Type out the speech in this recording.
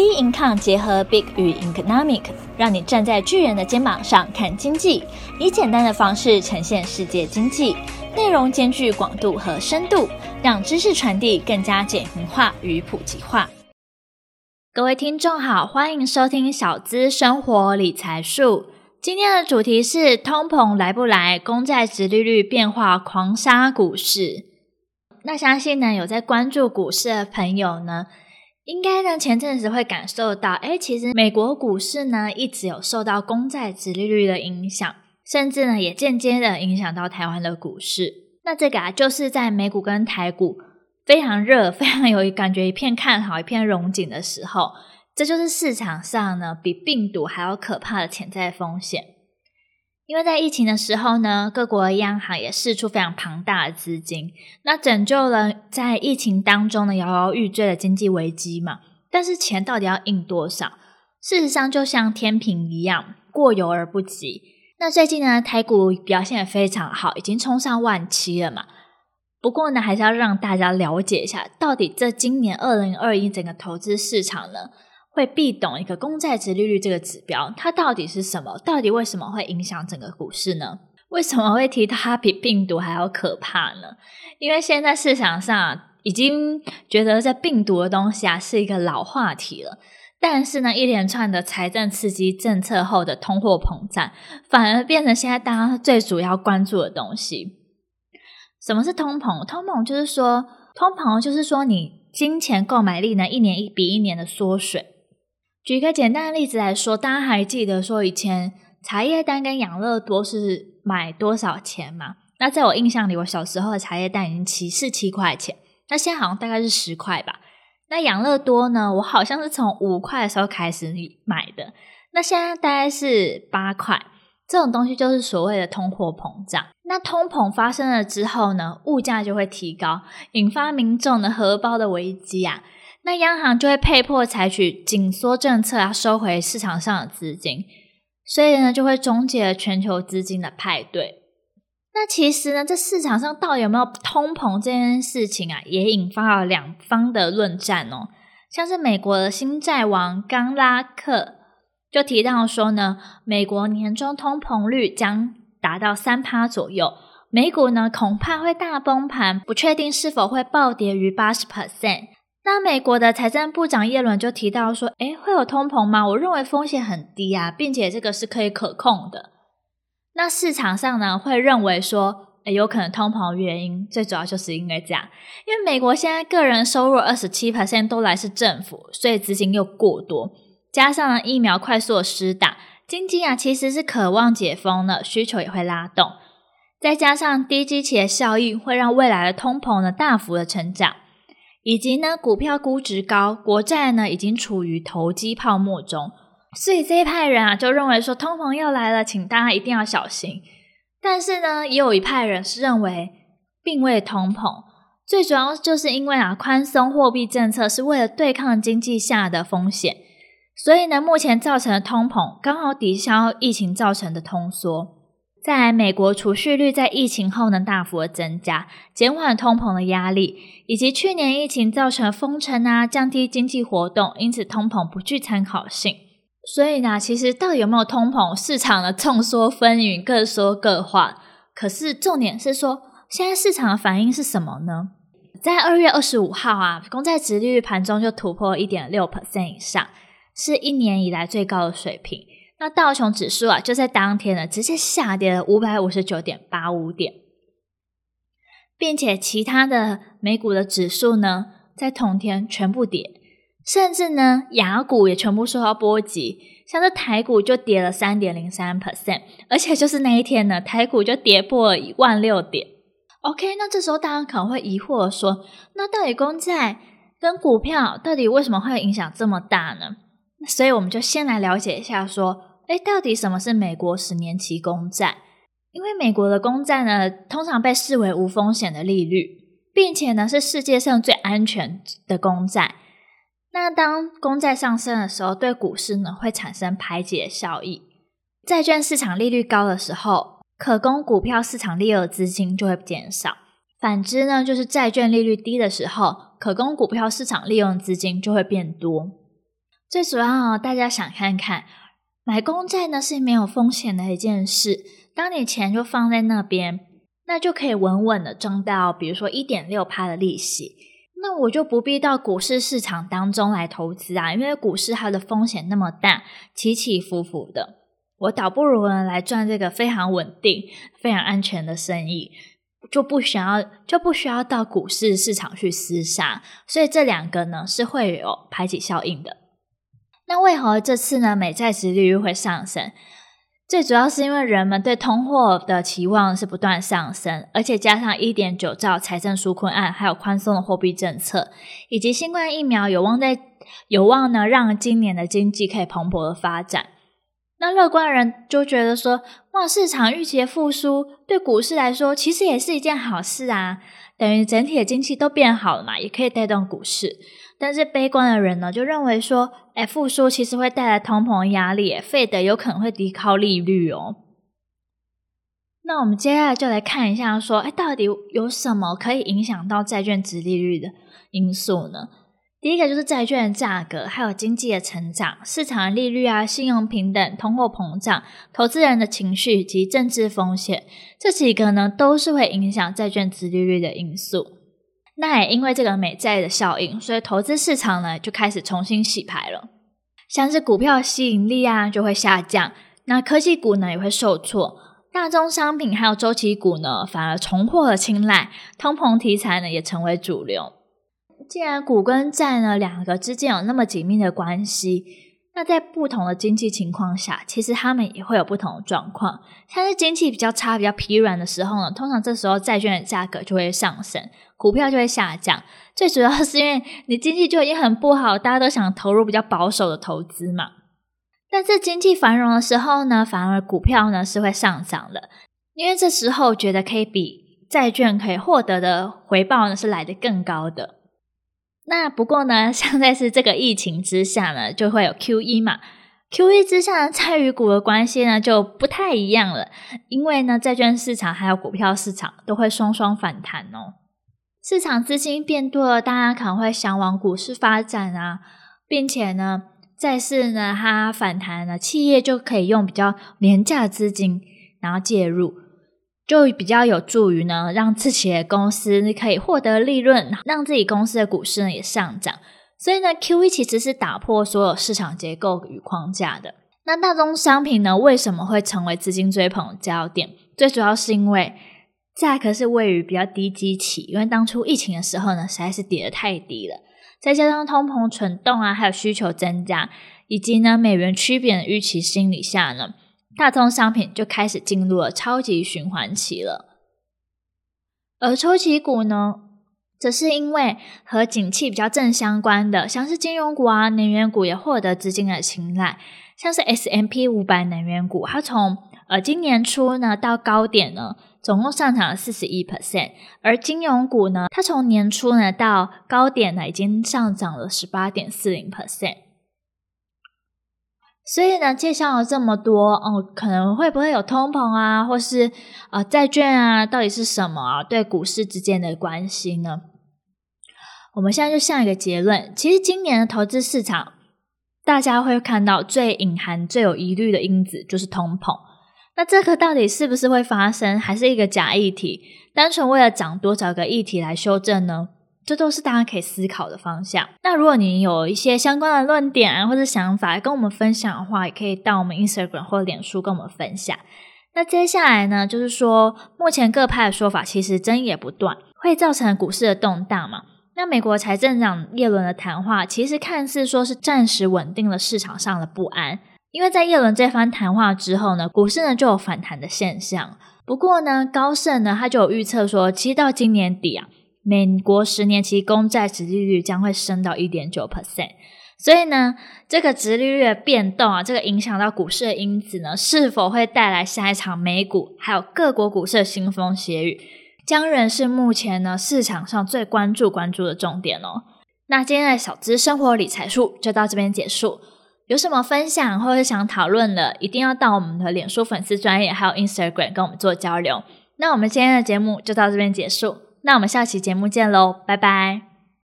B Income 结合 Big 与 Economic，让你站在巨人的肩膀上看经济，以简单的方式呈现世界经济，内容兼具广度和深度，让知识传递更加简明化与普及化。各位听众好，欢迎收听小资生活理财术。今天的主题是通膨来不来？公债殖利率变化狂杀股市。那相信呢，有在关注股市的朋友呢，应该呢，前阵子会感受到，诶，其实美国股市呢，一直有受到公债殖利率的影响，甚至呢，也间接的影响到台湾的股市。那这个啊，就是在美股跟台股非常热、非常有感觉、一片看好、一片融景的时候，这就是市场上呢，比病毒还要可怕的潜在风险。因为在疫情的时候呢，各国央行也释出非常庞大的资金，那拯救了在疫情当中呢摇摇欲坠的经济危机嘛。但是钱到底要印多少？事实上就像天平一样，过犹而不及。那最近呢，台股表现也非常好，已经冲上万七了嘛。不过呢，还是要让大家了解一下，到底这今年二零二一整个投资市场呢，会必懂一个公债殖利率这个指标，它到底是什么？到底为什么会影响整个股市呢？为什么会提到它比病毒还要可怕呢？因为现在市场上已经觉得这病毒的东西啊是一个老话题了，但是呢，一连串的财政刺激政策后的通货膨胀，反而变成现在大家最主要关注的东西。什么是通膨？通膨就是说，通膨就是说你金钱购买力呢一年一比一年的缩水。举个简单的例子来说，大家还记得说以前茶叶蛋跟养乐多是买多少钱吗？那在我印象里，我小时候的茶叶蛋已经七是七块钱，那现在好像大概是十块吧。那养乐多呢，我好像是从五块的时候开始买的，那现在大概是八块。这种东西就是所谓的通货膨胀。那通膨发生了之后呢，物价就会提高，引发民众的荷包的危机啊。那央行就会被迫采取紧缩政策啊，收回市场上的资金，所以呢，就会终结了全球资金的派对。那其实呢，这市场上到底有没有通膨这件事情啊，也引发了两方的论战哦。像是美国的新债王冈拉克就提到说呢，美国年中通膨率将达到三趴左右，美股呢恐怕会大崩盘，不确定是否会暴跌于八十 percent。那美国的财政部长耶伦就提到说：“诶，会有通膨吗？我认为风险很低啊，并且这个是可以可控的。那市场上呢会认为说，诶，有可能通膨的原因最主要就是因为这样，因为美国现在个人收入二十七 percent 都来自政府，所以资金又过多，加上疫苗快速的施打，经济啊其实是渴望解封了，需求也会拉动，再加上低基期的效应，会让未来的通膨呢大幅的成长。”以及呢，股票估值高，国债呢已经处于投机泡沫中，所以这一派人啊就认为说通膨要来了，请大家一定要小心。但是呢，也有一派人是认为并未通膨，最主要就是因为啊宽松货币政策是为了对抗经济下的风险，所以呢目前造成的通膨刚好抵消疫情造成的通缩。在美国储蓄率在疫情后呢大幅的增加，减缓通膨的压力，以及去年疫情造成封城啊，降低经济活动，因此通膨不具参考性。所以呢，其实到底有没有通膨，市场的众说纷纭，各说各话。可是重点是说，现在市场的反应是什么呢？在二月二十五号啊，公债殖利率盘中就突破一点六 percent 以上，是一年以来最高的水平。那道琼指数啊，就在当天呢，直接下跌了五百五十九点八五点，并且其他的美股的指数呢，在同天全部跌，甚至呢，雅股也全部受到波及，像是台股就跌了三点零三 percent，而且就是那一天呢，台股就跌破了一万六点。OK，那这时候大家可能会疑惑说，那到底公债跟股票到底为什么会影响这么大呢？所以我们就先来了解一下说。诶，到底什么是美国十年期公债？因为美国的公债呢，通常被视为无风险的利率，并且呢是世界上最安全的公债。那当公债上升的时候，对股市呢会产生排解效益。债券市场利率高的时候，可供股票市场利用的资金就会减少；反之呢，就是债券利率低的时候，可供股票市场利用的资金就会变多。最主要，大家想看看，买公债呢是没有风险的一件事。当你钱就放在那边，那就可以稳稳的赚到，比如说一点六趴的利息。那我就不必到股市市场当中来投资啊，因为股市它的风险那么大，起起伏伏的。我倒不如呢来赚这个非常稳定、非常安全的生意，就不需要就不需要到股市市场去厮杀。所以这两个呢是会有排挤效应的。那为何这次呢，美债殖利率会上升？最主要是因为人们对通货的期望是不断上升，而且加上一点九兆财政纾困案，还有宽松的货币政策，以及新冠疫苗有望在有望呢，让今年的经济可以蓬勃的发展。那乐观的人就觉得说，哇，市场预期的复苏对股市来说其实也是一件好事啊，等于整体的经济都变好了嘛，也可以带动股市。但是悲观的人呢，就认为说，哎，复苏其实会带来通膨压力，Fed 有可能会提高利率哦。那我们接下来就来看一下，说，哎，到底有什么可以影响到债券值利率的因素呢？第一个就是债券的价格，还有经济的成长、市场的利率啊、信用平等、通货膨胀、投资人的情绪及政治风险，这几个呢，都是会影响债券殖利率的因素。那也因为这个美债的效应，所以投资市场呢就开始重新洗牌了。像是股票吸引力啊就会下降，那科技股呢也会受挫，大宗商品还有周期股呢反而重获了青睐，通膨题材呢也成为主流。既然股跟债呢两个之间有那么紧密的关系，那在不同的经济情况下，其实他们也会有不同的状况。像是经济比较差、比较疲软的时候呢，通常这时候债券的价格就会上升。股票就会下降，最主要是因为你经济就已经很不好，大家都想投入比较保守的投资嘛。但是经济繁荣的时候呢，反而股票呢是会上涨的，因为这时候觉得可以比债券可以获得的回报呢是来得更高的。那不过呢，现在是这个疫情之下呢，就会有 QE 嘛，QE 之下呢，债与股的关系呢就不太一样了，因为呢，债券市场还有股票市场都会双双反弹哦。市场资金变多了，大家可能会想往股市发展啊，并且呢，债市呢它反弹了，企业就可以用比较廉价资金然后介入，就比较有助于呢让自己的公司可以获得利润，让自己公司的股市呢也上涨。所以呢，QE 其实是打破所有市场结构与框架的。那大宗商品呢为什么会成为资金追捧的焦点？最主要是因为。价格是位于比较低基期，因为当初疫情的时候呢，实在是跌得太低了。再加上通膨蠢动啊，还有需求增加，以及呢美元趋贬的预期心理下呢，大宗商品就开始进入了超级循环期了。而周期股呢，则是因为和景气比较正相关的，像是金融股啊、能源股也获得资金的青睐，像是 S M P 五百能源股，它从呃今年初呢到高点呢。总共上涨了四十一 percent，而金融股呢，它从年初呢到高点呢，已经上涨了十八点四零 percent。所以呢，介绍了这么多，哦，可能会不会有通膨啊，或是呃债券啊，到底是什么啊？对股市之间的关系呢？我们现在就下一个结论，其实今年的投资市场，大家会看到最隐含、最有疑虑的因子就是通膨。那这个到底是不是会发生，还是一个假议题？单纯为了涨多少个议题来修正呢？这都是大家可以思考的方向。那如果你有一些相关的论点啊，或者想法跟我们分享的话，也可以到我们 Instagram 或脸书跟我们分享。那接下来呢，就是说目前各派的说法其实争议也不断，会造成股市的动荡嘛。那美国财政长耶伦的谈话，其实看似说是暂时稳定了市场上的不安。因为在耶伦这番谈话之后呢，股市呢就有反弹的现象。不过呢，高盛呢他就有预测说，其实到今年底啊，美国十年期公债殖利率将会升到一点九 percent。所以呢，这个殖利率的变动啊，这个影响到股市的因子呢，是否会带来下一场美股还有各国股市的腥风血雨，将仍是目前呢市场上最关注关注的重点哦。那今天的小资生活理财术就到这边结束。有什么分享或者想讨论的，一定要到我们的脸书粉丝专页还有 Instagram 跟我们做交流。那我们今天的节目就到这边结束，那我们下期节目见喽，拜拜。